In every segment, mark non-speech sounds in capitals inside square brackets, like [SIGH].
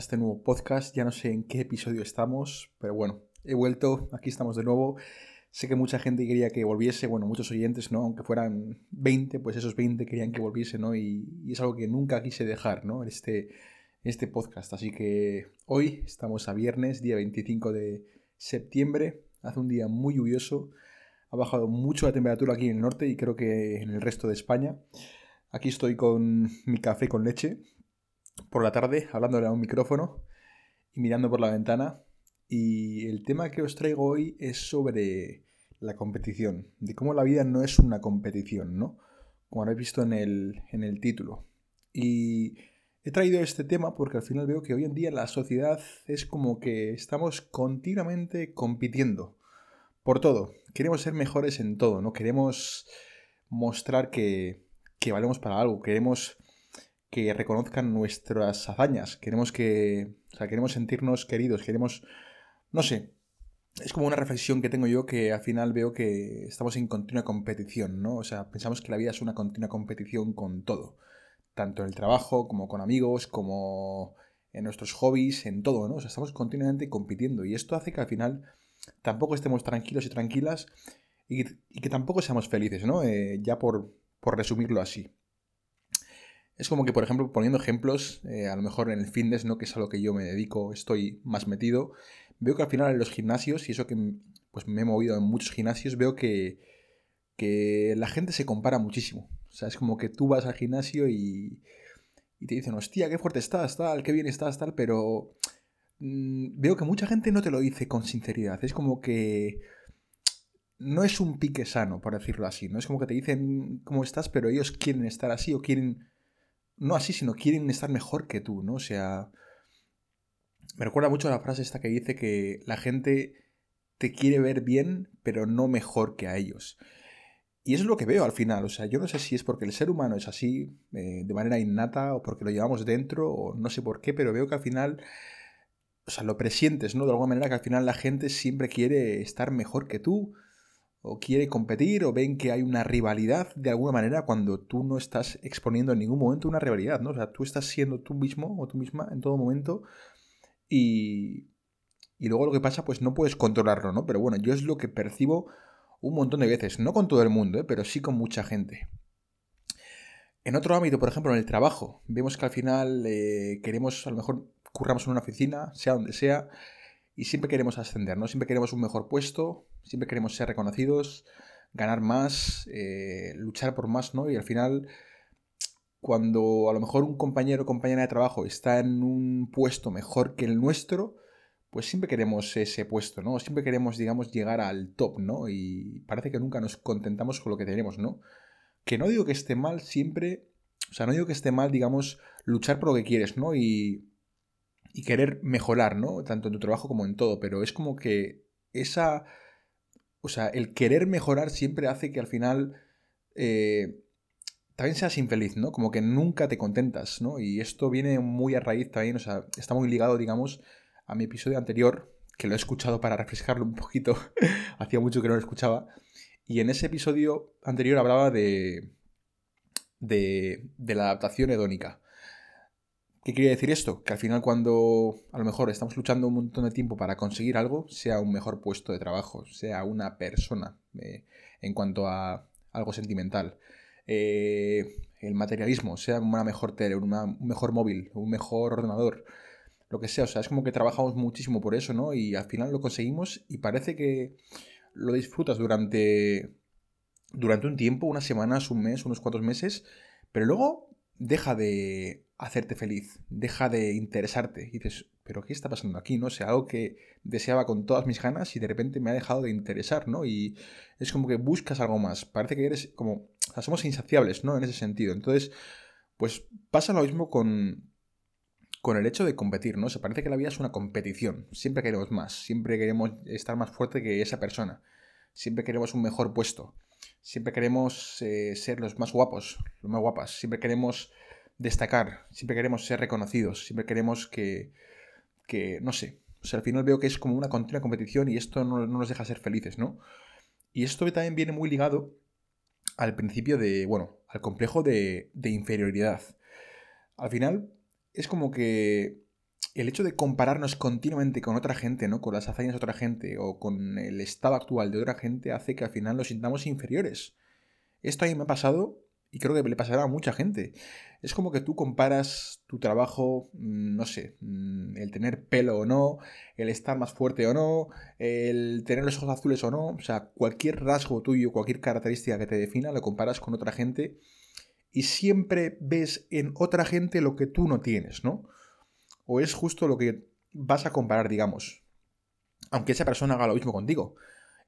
este nuevo podcast. Ya no sé en qué episodio estamos, pero bueno, he vuelto, aquí estamos de nuevo. Sé que mucha gente quería que volviese, bueno, muchos oyentes, ¿no? Aunque fueran 20, pues esos 20 querían que volviese, ¿no? Y, es algo que nunca quise dejar, ¿no? Este, este podcast. Así que hoy estamos a viernes, día 25 de septiembre. Hace un día muy lluvioso. Ha bajado mucho la temperatura aquí en el norte y creo que en el resto de España. Aquí estoy con mi café con leche, por la tarde hablándole a un micrófono y mirando por la ventana. Y el tema que os traigo hoy es sobre la competición, de cómo la vida no es una competición, ¿no? Como habéis visto en el, en el título. Y he traído este tema porque al final veo que hoy en día la sociedad es como que estamos continuamente compitiendo por todo. Queremos ser mejores en todo, ¿no? Queremos mostrar que, que valemos para algo, queremos que reconozcan nuestras hazañas, queremos que, o sea, queremos sentirnos queridos, queremos, no sé, es como una reflexión que tengo yo que al final veo que estamos en continua competición, ¿no? O sea, pensamos que la vida es una continua competición con todo, tanto en el trabajo como con amigos, como en nuestros hobbies, en todo, ¿no? O sea, estamos continuamente compitiendo y esto hace que al final tampoco estemos tranquilos y tranquilas y, que tampoco seamos felices, ¿no? Eh, ya por, por resumirlo así. Es como que, por ejemplo, poniendo ejemplos, eh, a lo mejor en el fitness, ¿no? que es a lo que yo me dedico, estoy más metido, veo que al final en los gimnasios, y eso que pues, me he movido en muchos gimnasios, veo que, que la gente se compara muchísimo. O sea, es como que tú vas al gimnasio y, y te dicen, hostia, qué fuerte estás, tal, qué bien estás, tal, pero mm, veo que mucha gente no te lo dice con sinceridad. Es como que no es un pique sano, por decirlo así. No es como que te dicen cómo estás, pero ellos quieren estar así o quieren no así, sino quieren estar mejor que tú, ¿no? O sea, me recuerda mucho la frase esta que dice que la gente te quiere ver bien, pero no mejor que a ellos. Y eso es lo que veo al final, o sea, yo no sé si es porque el ser humano es así eh, de manera innata o porque lo llevamos dentro o no sé por qué, pero veo que al final, o sea, lo presientes, ¿no? De alguna manera que al final la gente siempre quiere estar mejor que tú, o quiere competir o ven que hay una rivalidad de alguna manera cuando tú no estás exponiendo en ningún momento una rivalidad, ¿no? O sea, tú estás siendo tú mismo o tú misma en todo momento y, y luego lo que pasa pues no puedes controlarlo, ¿no? Pero bueno, yo es lo que percibo un montón de veces, no con todo el mundo, ¿eh? pero sí con mucha gente. En otro ámbito, por ejemplo, en el trabajo, vemos que al final eh, queremos, a lo mejor curramos en una oficina, sea donde sea, y siempre queremos ascender, ¿no? Siempre queremos un mejor puesto, siempre queremos ser reconocidos, ganar más, eh, luchar por más, ¿no? Y al final, cuando a lo mejor un compañero o compañera de trabajo está en un puesto mejor que el nuestro, pues siempre queremos ese puesto, ¿no? Siempre queremos, digamos, llegar al top, ¿no? Y parece que nunca nos contentamos con lo que tenemos, ¿no? Que no digo que esté mal siempre, o sea, no digo que esté mal, digamos, luchar por lo que quieres, ¿no? Y y querer mejorar, ¿no? Tanto en tu trabajo como en todo, pero es como que esa... O sea, el querer mejorar siempre hace que al final eh, también seas infeliz, ¿no? Como que nunca te contentas, ¿no? Y esto viene muy a raíz también, o sea, está muy ligado, digamos, a mi episodio anterior, que lo he escuchado para refrescarlo un poquito, [LAUGHS] hacía mucho que no lo escuchaba, y en ese episodio anterior hablaba de, de, de la adaptación hedónica. ¿Qué quería decir esto? Que al final cuando a lo mejor estamos luchando un montón de tiempo para conseguir algo, sea un mejor puesto de trabajo, sea una persona eh, en cuanto a algo sentimental, eh, el materialismo, sea una mejor tele, un mejor móvil, un mejor ordenador, lo que sea, o sea, es como que trabajamos muchísimo por eso, ¿no? Y al final lo conseguimos y parece que lo disfrutas durante, durante un tiempo, unas semanas, un mes, unos cuantos meses, pero luego deja de hacerte feliz, deja de interesarte. Y dices, pero ¿qué está pasando aquí? No sé, algo que deseaba con todas mis ganas y de repente me ha dejado de interesar, ¿no? Y es como que buscas algo más. Parece que eres como, o sea, somos insaciables, ¿no? En ese sentido. Entonces, pues pasa lo mismo con, con el hecho de competir, ¿no? Se parece que la vida es una competición. Siempre queremos más, siempre queremos estar más fuerte que esa persona. Siempre queremos un mejor puesto. Siempre queremos eh, ser los más guapos, los más guapas. Siempre queremos destacar, siempre queremos ser reconocidos, siempre queremos que, que no sé, o sea, al final veo que es como una continua competición y esto no, nos deja ser felices, ¿no? Y esto también viene muy ligado al principio de, bueno, al complejo de, de inferioridad. Al final es como que el hecho de compararnos continuamente con otra gente, ¿no? Con las hazañas de otra gente o con el estado actual de otra gente hace que al final nos sintamos inferiores. Esto a mí me ha pasado y creo que le pasará a mucha gente. Es como que tú comparas tu trabajo, mm, no sé, mm, el tener pelo o no, el estar más fuerte o no, el tener los ojos azules o no, o sea, cualquier rasgo tuyo, cualquier característica que te defina, lo comparas con otra gente y siempre ves en otra gente lo que tú no tienes, ¿no? O es justo lo que vas a comparar, digamos. Aunque esa persona haga lo mismo contigo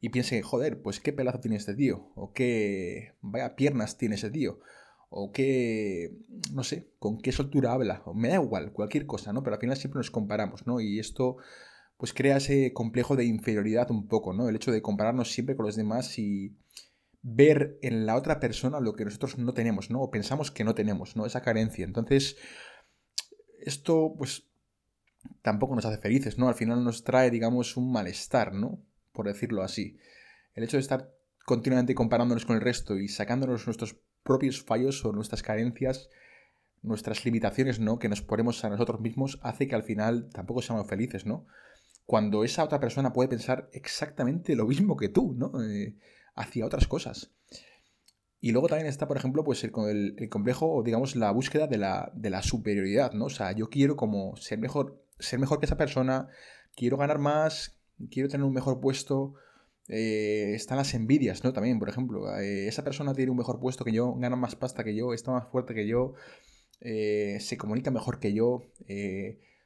y piense, joder, pues qué pelazo tiene este tío, o qué vaya piernas tiene ese tío, o qué, no sé, con qué soltura habla, o me da igual, cualquier cosa, ¿no? Pero al final siempre nos comparamos, ¿no? Y esto pues crea ese complejo de inferioridad un poco, ¿no? El hecho de compararnos siempre con los demás y ver en la otra persona lo que nosotros no tenemos, ¿no? O pensamos que no tenemos, ¿no? Esa carencia. Entonces, esto, pues, tampoco nos hace felices, ¿no? Al final nos trae, digamos, un malestar, ¿no? Por decirlo así. El hecho de estar continuamente comparándonos con el resto y sacándonos nuestros propios fallos o nuestras carencias, nuestras limitaciones, ¿no? Que nos ponemos a nosotros mismos, hace que al final tampoco seamos felices, ¿no? Cuando esa otra persona puede pensar exactamente lo mismo que tú, ¿no? Eh, hacia otras cosas. Y luego también está, por ejemplo, pues el, el, complejo o digamos la búsqueda de la, de la, superioridad, ¿no? O sea, yo quiero como ser mejor, ser mejor que esa persona, quiero ganar más, quiero tener un mejor puesto. Eh, están las envidias, ¿no? También, por ejemplo, eh, esa persona tiene un mejor puesto que yo, gana más pasta que yo, está más fuerte que yo, eh, se comunica mejor que yo,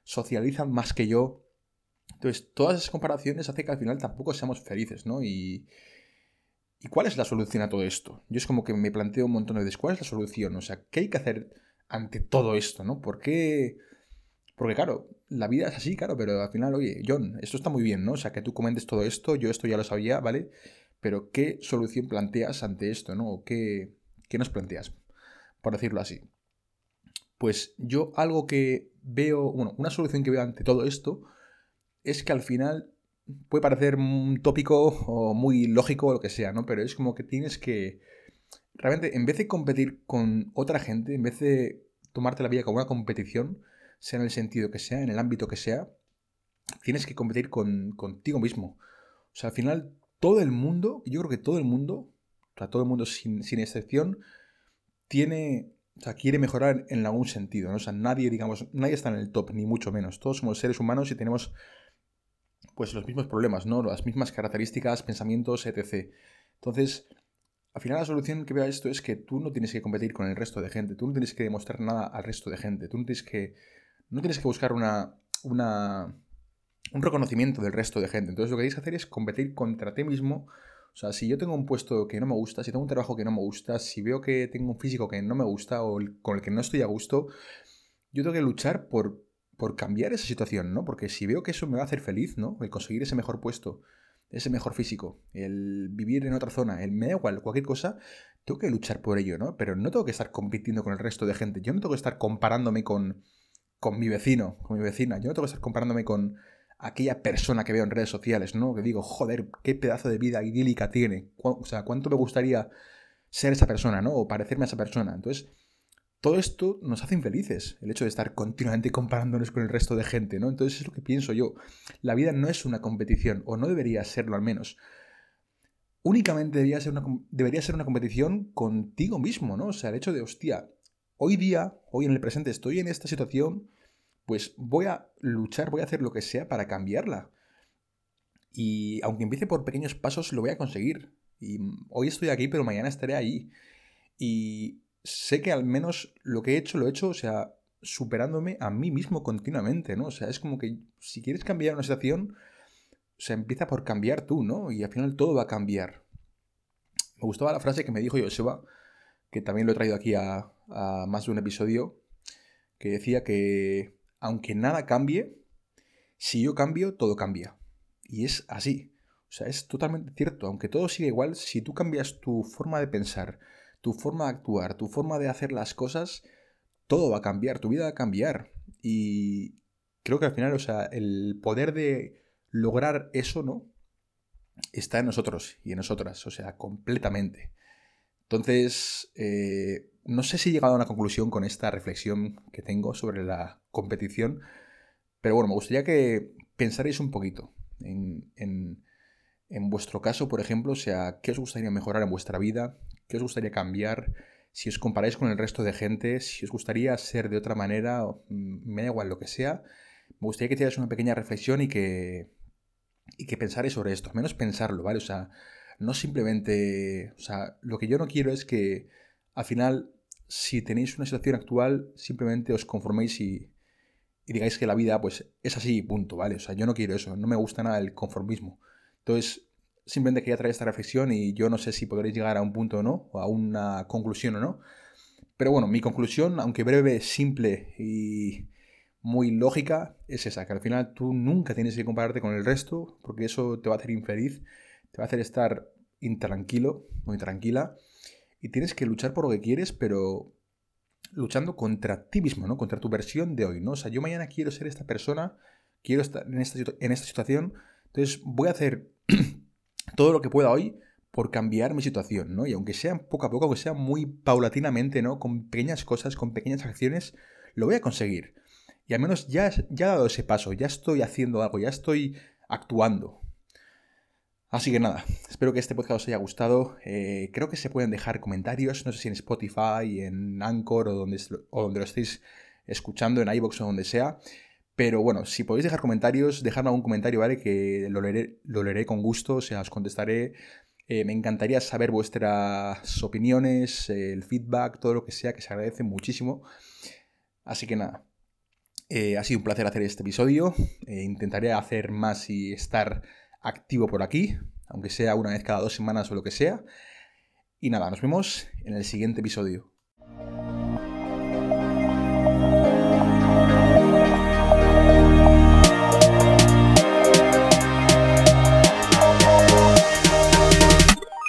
socializan más que yo. Entonces, todas esas comparaciones hacen que al final tampoco seamos felices, ¿no? Y, ¿Y cuál es la solución a todo esto? Yo es como que me planteo un montón de veces, ¿cuál es la solución? O sea, ¿qué hay que hacer ante todo esto, ¿no? ¿Por qué? Porque claro, la vida es así, claro, pero al final, oye, John, esto está muy bien, ¿no? O sea, que tú comentes todo esto, yo esto ya lo sabía, ¿vale? Pero ¿qué solución planteas ante esto, ¿no? ¿O qué, qué nos planteas? Por decirlo así. Pues yo algo que veo, bueno, una solución que veo ante todo esto es que al final puede parecer un tópico o muy lógico o lo que sea, ¿no? Pero es como que tienes que, realmente, en vez de competir con otra gente, en vez de tomarte la vida como una competición, sea en el sentido que sea, en el ámbito que sea, tienes que competir con, contigo mismo. O sea, al final, todo el mundo, yo creo que todo el mundo, o sea, todo el mundo sin, excepción, tiene, o sea, quiere mejorar en algún sentido, ¿no? O sea, nadie, digamos, nadie está en el top, ni mucho menos. Todos somos seres humanos y tenemos, pues, los mismos problemas, ¿no? Las mismas características, pensamientos, etc. Entonces, al final la solución que veo a esto es que tú no tienes que competir con el resto de gente, tú no tienes que demostrar nada al resto de gente, tú no tienes que no tienes que buscar una, una, un reconocimiento del resto de gente. Entonces lo que tienes que hacer es competir contra ti mismo. O sea, si yo tengo un puesto que no me gusta, si tengo un trabajo que no me gusta, si veo que tengo un físico que no me gusta o con el que no estoy a gusto, yo tengo que luchar por, por cambiar esa situación, ¿no? Porque si veo que eso me va a hacer feliz, ¿no? El conseguir ese mejor puesto, ese mejor físico, el vivir en otra zona, el me da igual, cualquier cosa, tengo que luchar por ello, ¿no? Pero no tengo que estar compitiendo con el resto de gente, yo no tengo que estar comparándome con con mi vecino, con mi vecina. Yo no tengo que estar comparándome con aquella persona que veo en redes sociales, ¿no? Que digo, joder, qué pedazo de vida idílica tiene. O sea, cuánto me gustaría ser esa persona, ¿no? O parecerme a esa persona. Entonces, todo esto nos hace infelices, el hecho de estar continuamente comparándonos con el resto de gente, ¿no? Entonces es lo que pienso yo. La vida no es una competición, o no debería serlo al menos. Únicamente debería ser una, competición contigo mismo, ¿no? O sea, el hecho de, hostia, hoy día, hoy en el presente, estoy en esta situación, pues voy a luchar, voy a hacer lo que sea para cambiarla. Y aunque empiece por pequeños pasos, lo voy a conseguir. Y hoy estoy aquí, pero mañana estaré ahí. Y sé que al menos lo que he hecho, lo he hecho, o sea, superándome a mí mismo continuamente, ¿no? O sea, es como que si quieres cambiar una situación, o sea, empieza por cambiar tú, ¿no? Y al final todo va a cambiar. Me gustaba la frase que me dijo Joseba, que también lo he traído aquí a, más de un episodio, que decía que aunque nada cambie, si yo cambio, todo cambia. Y es así. O sea, es totalmente cierto. Aunque todo siga igual, si tú cambias tu forma de pensar, tu forma de actuar, tu forma de hacer las cosas, todo va a cambiar, tu vida va a cambiar. Y creo que al final, o sea, el poder de lograr eso, ¿no? Está en nosotros y en nosotras, o sea, completamente. Entonces, eh, no sé si he llegado a una conclusión con esta reflexión que tengo sobre la competición, Pero bueno, me gustaría que pensarais un poquito en, en, en vuestro caso, por ejemplo, o sea, ¿qué os gustaría mejorar en vuestra vida? ¿Qué os gustaría cambiar? Si os comparáis con el resto de gente, si os gustaría ser de otra manera, mm, me da igual lo que sea, me gustaría que hicierais una pequeña reflexión y que, y que pensarais sobre esto, menos pensarlo, ¿vale? O sea, no simplemente, o sea, lo que yo no quiero es que al final, si tenéis una situación actual, simplemente os conforméis y, y digáis que la vida, pues, es así, punto, ¿vale? O sea, yo no quiero eso, no me gusta nada el conformismo. Entonces, simplemente quería traer esta reflexión y yo no sé si podréis llegar a un punto o no, o a una conclusión o no. Pero bueno, mi conclusión, aunque breve, simple y muy lógica, es esa, que al final tú nunca tienes que compararte con el resto, porque eso te va a hacer infeliz, te va a hacer estar intranquilo, muy tranquila, y tienes que luchar por lo que quieres, pero luchando contra ti mismo, ¿no? Contra tu versión de hoy, ¿no? O sea, yo mañana quiero ser esta persona, quiero estar en esta, en esta situación, entonces voy a hacer [CLEARS THROAT] todo lo que pueda hoy por cambiar mi situación, ¿no? Y aunque sea poco a poco, aunque sea muy paulatinamente, ¿no? Con pequeñas cosas, con pequeñas acciones, lo voy a conseguir. Y al menos ya, ya he dado ese paso, ya estoy haciendo algo, ya estoy actuando. Así que nada, espero que este podcast os haya gustado. Eh, creo que se pueden dejar comentarios, no sé si en Spotify, en Anchor o donde, o donde lo estéis escuchando, en iVoox o donde sea. Pero bueno, si podéis dejar comentarios, dejadme algún comentario, ¿vale? Que lo leeré, lo leeré con gusto, o sea, os contestaré. Eh, me encantaría saber vuestras opiniones, el feedback, todo lo que sea, que se agradece muchísimo. Así que nada, eh, ha sido un placer hacer este episodio. Intentaré hacer más y estar activo por aquí, aunque sea una vez cada dos semanas o lo que sea. Y nada, nos vemos en el siguiente episodio.